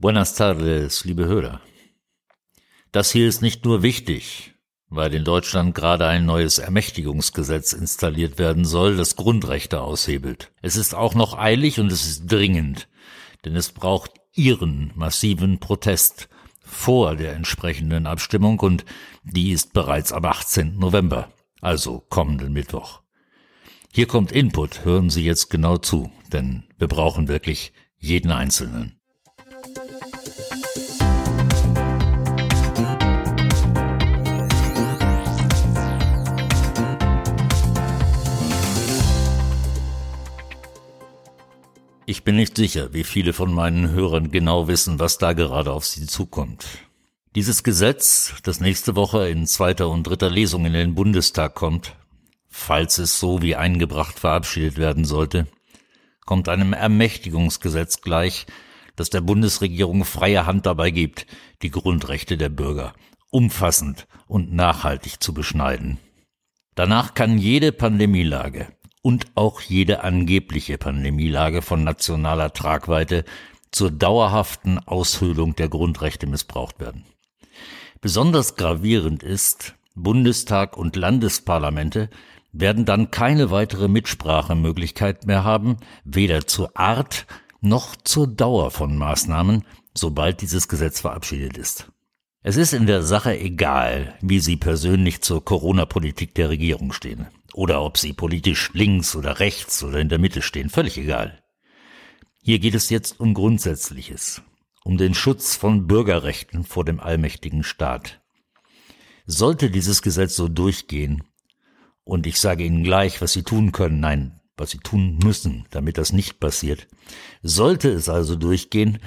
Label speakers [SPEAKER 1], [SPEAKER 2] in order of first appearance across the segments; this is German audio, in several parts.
[SPEAKER 1] Buenas tardes, liebe Hörer. Das hier ist nicht nur wichtig, weil in Deutschland gerade ein neues Ermächtigungsgesetz installiert werden soll, das Grundrechte aushebelt. Es ist auch noch eilig und es ist dringend, denn es braucht Ihren massiven Protest vor der entsprechenden Abstimmung und die ist bereits am 18. November, also kommenden Mittwoch. Hier kommt Input, hören Sie jetzt genau zu, denn wir brauchen wirklich jeden Einzelnen. Bin nicht sicher, wie viele von meinen Hörern genau wissen, was da gerade auf sie zukommt. Dieses Gesetz, das nächste Woche in zweiter und dritter Lesung in den Bundestag kommt, falls es so wie eingebracht verabschiedet werden sollte, kommt einem Ermächtigungsgesetz gleich, das der Bundesregierung freie Hand dabei gibt, die Grundrechte der Bürger umfassend und nachhaltig zu beschneiden. Danach kann jede Pandemielage, und auch jede angebliche Pandemielage von nationaler Tragweite zur dauerhaften Aushöhlung der Grundrechte missbraucht werden. Besonders gravierend ist, Bundestag und Landesparlamente werden dann keine weitere Mitsprachemöglichkeit mehr haben, weder zur Art noch zur Dauer von Maßnahmen, sobald dieses Gesetz verabschiedet ist. Es ist in der Sache egal, wie Sie persönlich zur Corona-Politik der Regierung stehen oder ob Sie politisch links oder rechts oder in der Mitte stehen, völlig egal. Hier geht es jetzt um Grundsätzliches, um den Schutz von Bürgerrechten vor dem allmächtigen Staat. Sollte dieses Gesetz so durchgehen, und ich sage Ihnen gleich, was Sie tun können, nein, was Sie tun müssen, damit das nicht passiert, sollte es also durchgehen,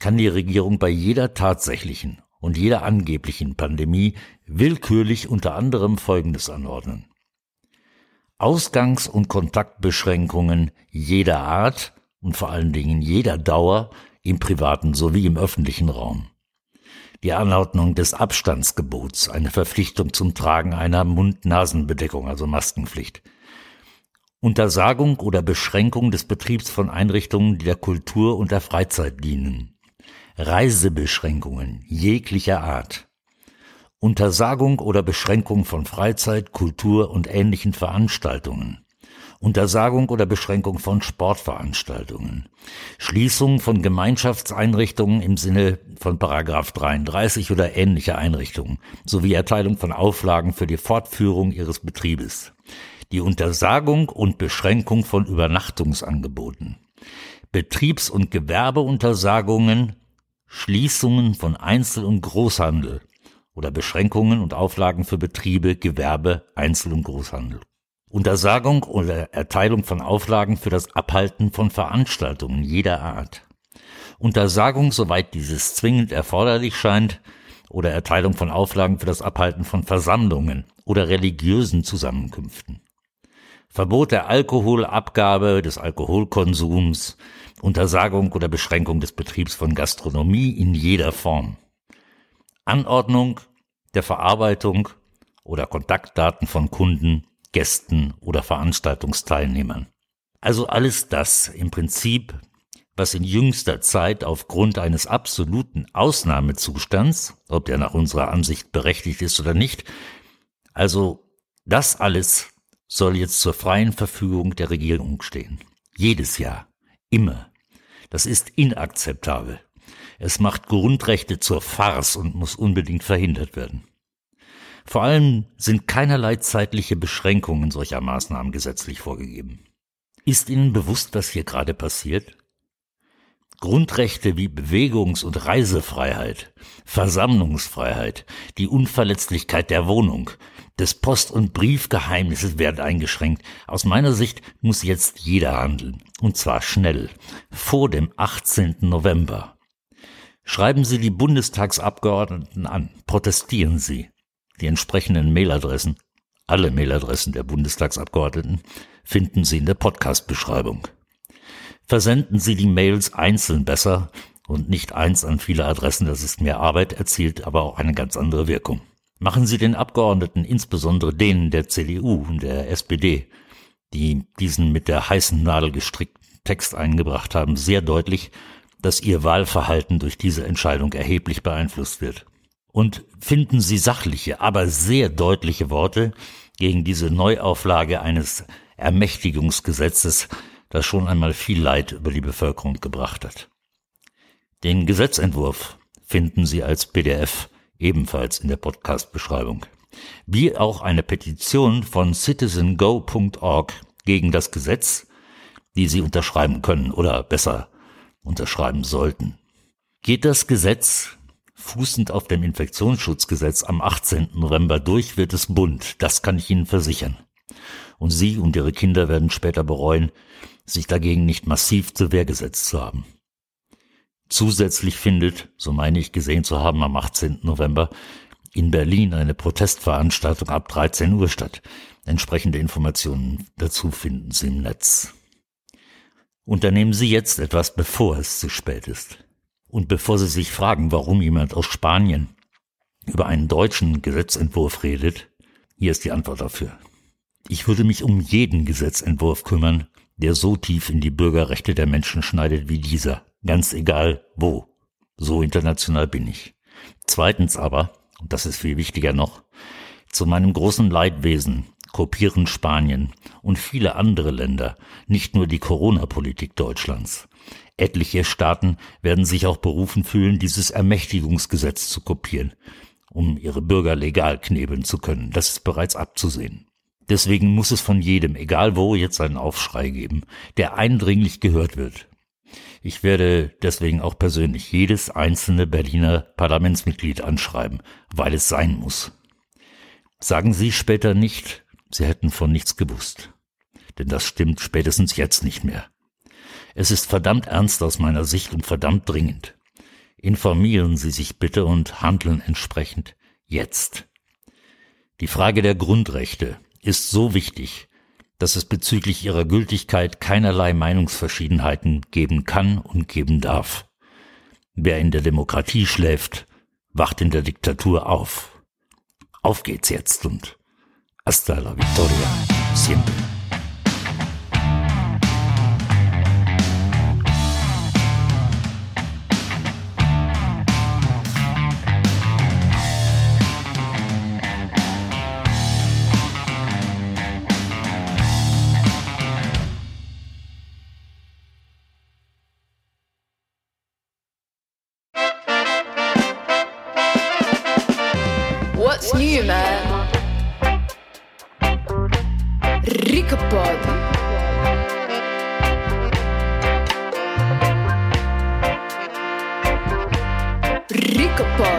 [SPEAKER 1] kann die Regierung bei jeder tatsächlichen und jeder angeblichen Pandemie willkürlich unter anderem Folgendes anordnen. Ausgangs- und Kontaktbeschränkungen jeder Art und vor allen Dingen jeder Dauer im privaten sowie im öffentlichen Raum. Die Anordnung des Abstandsgebots, eine Verpflichtung zum Tragen einer Mund-Nasen-Bedeckung, also Maskenpflicht. Untersagung oder Beschränkung des Betriebs von Einrichtungen, die der Kultur und der Freizeit dienen. Reisebeschränkungen jeglicher Art, Untersagung oder Beschränkung von Freizeit, Kultur und ähnlichen Veranstaltungen, Untersagung oder Beschränkung von Sportveranstaltungen, Schließung von Gemeinschaftseinrichtungen im Sinne von Paragraph 33 oder ähnlicher Einrichtungen sowie Erteilung von Auflagen für die Fortführung ihres Betriebes, die Untersagung und Beschränkung von Übernachtungsangeboten, Betriebs- und Gewerbeuntersagungen. Schließungen von Einzel- und Großhandel oder Beschränkungen und Auflagen für Betriebe, Gewerbe, Einzel- und Großhandel. Untersagung oder Erteilung von Auflagen für das Abhalten von Veranstaltungen jeder Art. Untersagung, soweit dieses zwingend erforderlich scheint, oder Erteilung von Auflagen für das Abhalten von Versammlungen oder religiösen Zusammenkünften. Verbot der Alkoholabgabe, des Alkoholkonsums, Untersagung oder Beschränkung des Betriebs von Gastronomie in jeder Form. Anordnung der Verarbeitung oder Kontaktdaten von Kunden, Gästen oder Veranstaltungsteilnehmern. Also alles das im Prinzip, was in jüngster Zeit aufgrund eines absoluten Ausnahmezustands, ob der nach unserer Ansicht berechtigt ist oder nicht, also das alles soll jetzt zur freien Verfügung der Regierung stehen. Jedes Jahr. Immer. Das ist inakzeptabel. Es macht Grundrechte zur Farce und muss unbedingt verhindert werden. Vor allem sind keinerlei zeitliche Beschränkungen solcher Maßnahmen gesetzlich vorgegeben. Ist Ihnen bewusst, was hier gerade passiert? Grundrechte wie Bewegungs- und Reisefreiheit, Versammlungsfreiheit, die Unverletzlichkeit der Wohnung, des Post- und Briefgeheimnisses werden eingeschränkt. Aus meiner Sicht muss jetzt jeder handeln. Und zwar schnell. Vor dem 18. November. Schreiben Sie die Bundestagsabgeordneten an. Protestieren Sie. Die entsprechenden Mailadressen, alle Mailadressen der Bundestagsabgeordneten, finden Sie in der Podcast-Beschreibung. Versenden Sie die Mails einzeln besser und nicht eins an viele Adressen, das ist mehr Arbeit, erzielt aber auch eine ganz andere Wirkung. Machen Sie den Abgeordneten, insbesondere denen der CDU und der SPD, die diesen mit der heißen Nadel gestrickten Text eingebracht haben, sehr deutlich, dass Ihr Wahlverhalten durch diese Entscheidung erheblich beeinflusst wird. Und finden Sie sachliche, aber sehr deutliche Worte gegen diese Neuauflage eines Ermächtigungsgesetzes, das schon einmal viel Leid über die Bevölkerung gebracht hat. Den Gesetzentwurf finden Sie als PDF ebenfalls in der Podcast-Beschreibung. Wie auch eine Petition von citizengo.org gegen das Gesetz, die Sie unterschreiben können oder besser unterschreiben sollten. Geht das Gesetz fußend auf dem Infektionsschutzgesetz am 18. November durch, wird es bunt, das kann ich Ihnen versichern. Und Sie und Ihre Kinder werden später bereuen, sich dagegen nicht massiv zur Wehr gesetzt zu haben. Zusätzlich findet, so meine ich gesehen zu haben, am 18. November in Berlin eine Protestveranstaltung ab 13 Uhr statt. Entsprechende Informationen dazu finden Sie im Netz. Unternehmen Sie jetzt etwas, bevor es zu spät ist. Und bevor Sie sich fragen, warum jemand aus Spanien über einen deutschen Gesetzentwurf redet, hier ist die Antwort dafür. Ich würde mich um jeden Gesetzentwurf kümmern, der so tief in die Bürgerrechte der Menschen schneidet wie dieser, ganz egal wo. So international bin ich. Zweitens aber, und das ist viel wichtiger noch, zu meinem großen Leidwesen kopieren Spanien und viele andere Länder nicht nur die Corona-Politik Deutschlands. Etliche Staaten werden sich auch berufen fühlen, dieses Ermächtigungsgesetz zu kopieren, um ihre Bürger legal knebeln zu können. Das ist bereits abzusehen. Deswegen muss es von jedem, egal wo, jetzt einen Aufschrei geben, der eindringlich gehört wird. Ich werde deswegen auch persönlich jedes einzelne Berliner Parlamentsmitglied anschreiben, weil es sein muss. Sagen Sie später nicht, Sie hätten von nichts gewusst. Denn das stimmt spätestens jetzt nicht mehr. Es ist verdammt ernst aus meiner Sicht und verdammt dringend. Informieren Sie sich bitte und handeln entsprechend jetzt. Die Frage der Grundrechte ist so wichtig, dass es bezüglich ihrer Gültigkeit keinerlei Meinungsverschiedenheiten geben kann und geben darf. Wer in der Demokratie schläft, wacht in der Diktatur auf. Auf geht's jetzt und Hasta la victoria, siempre.
[SPEAKER 2] Rikapod. Rikapod.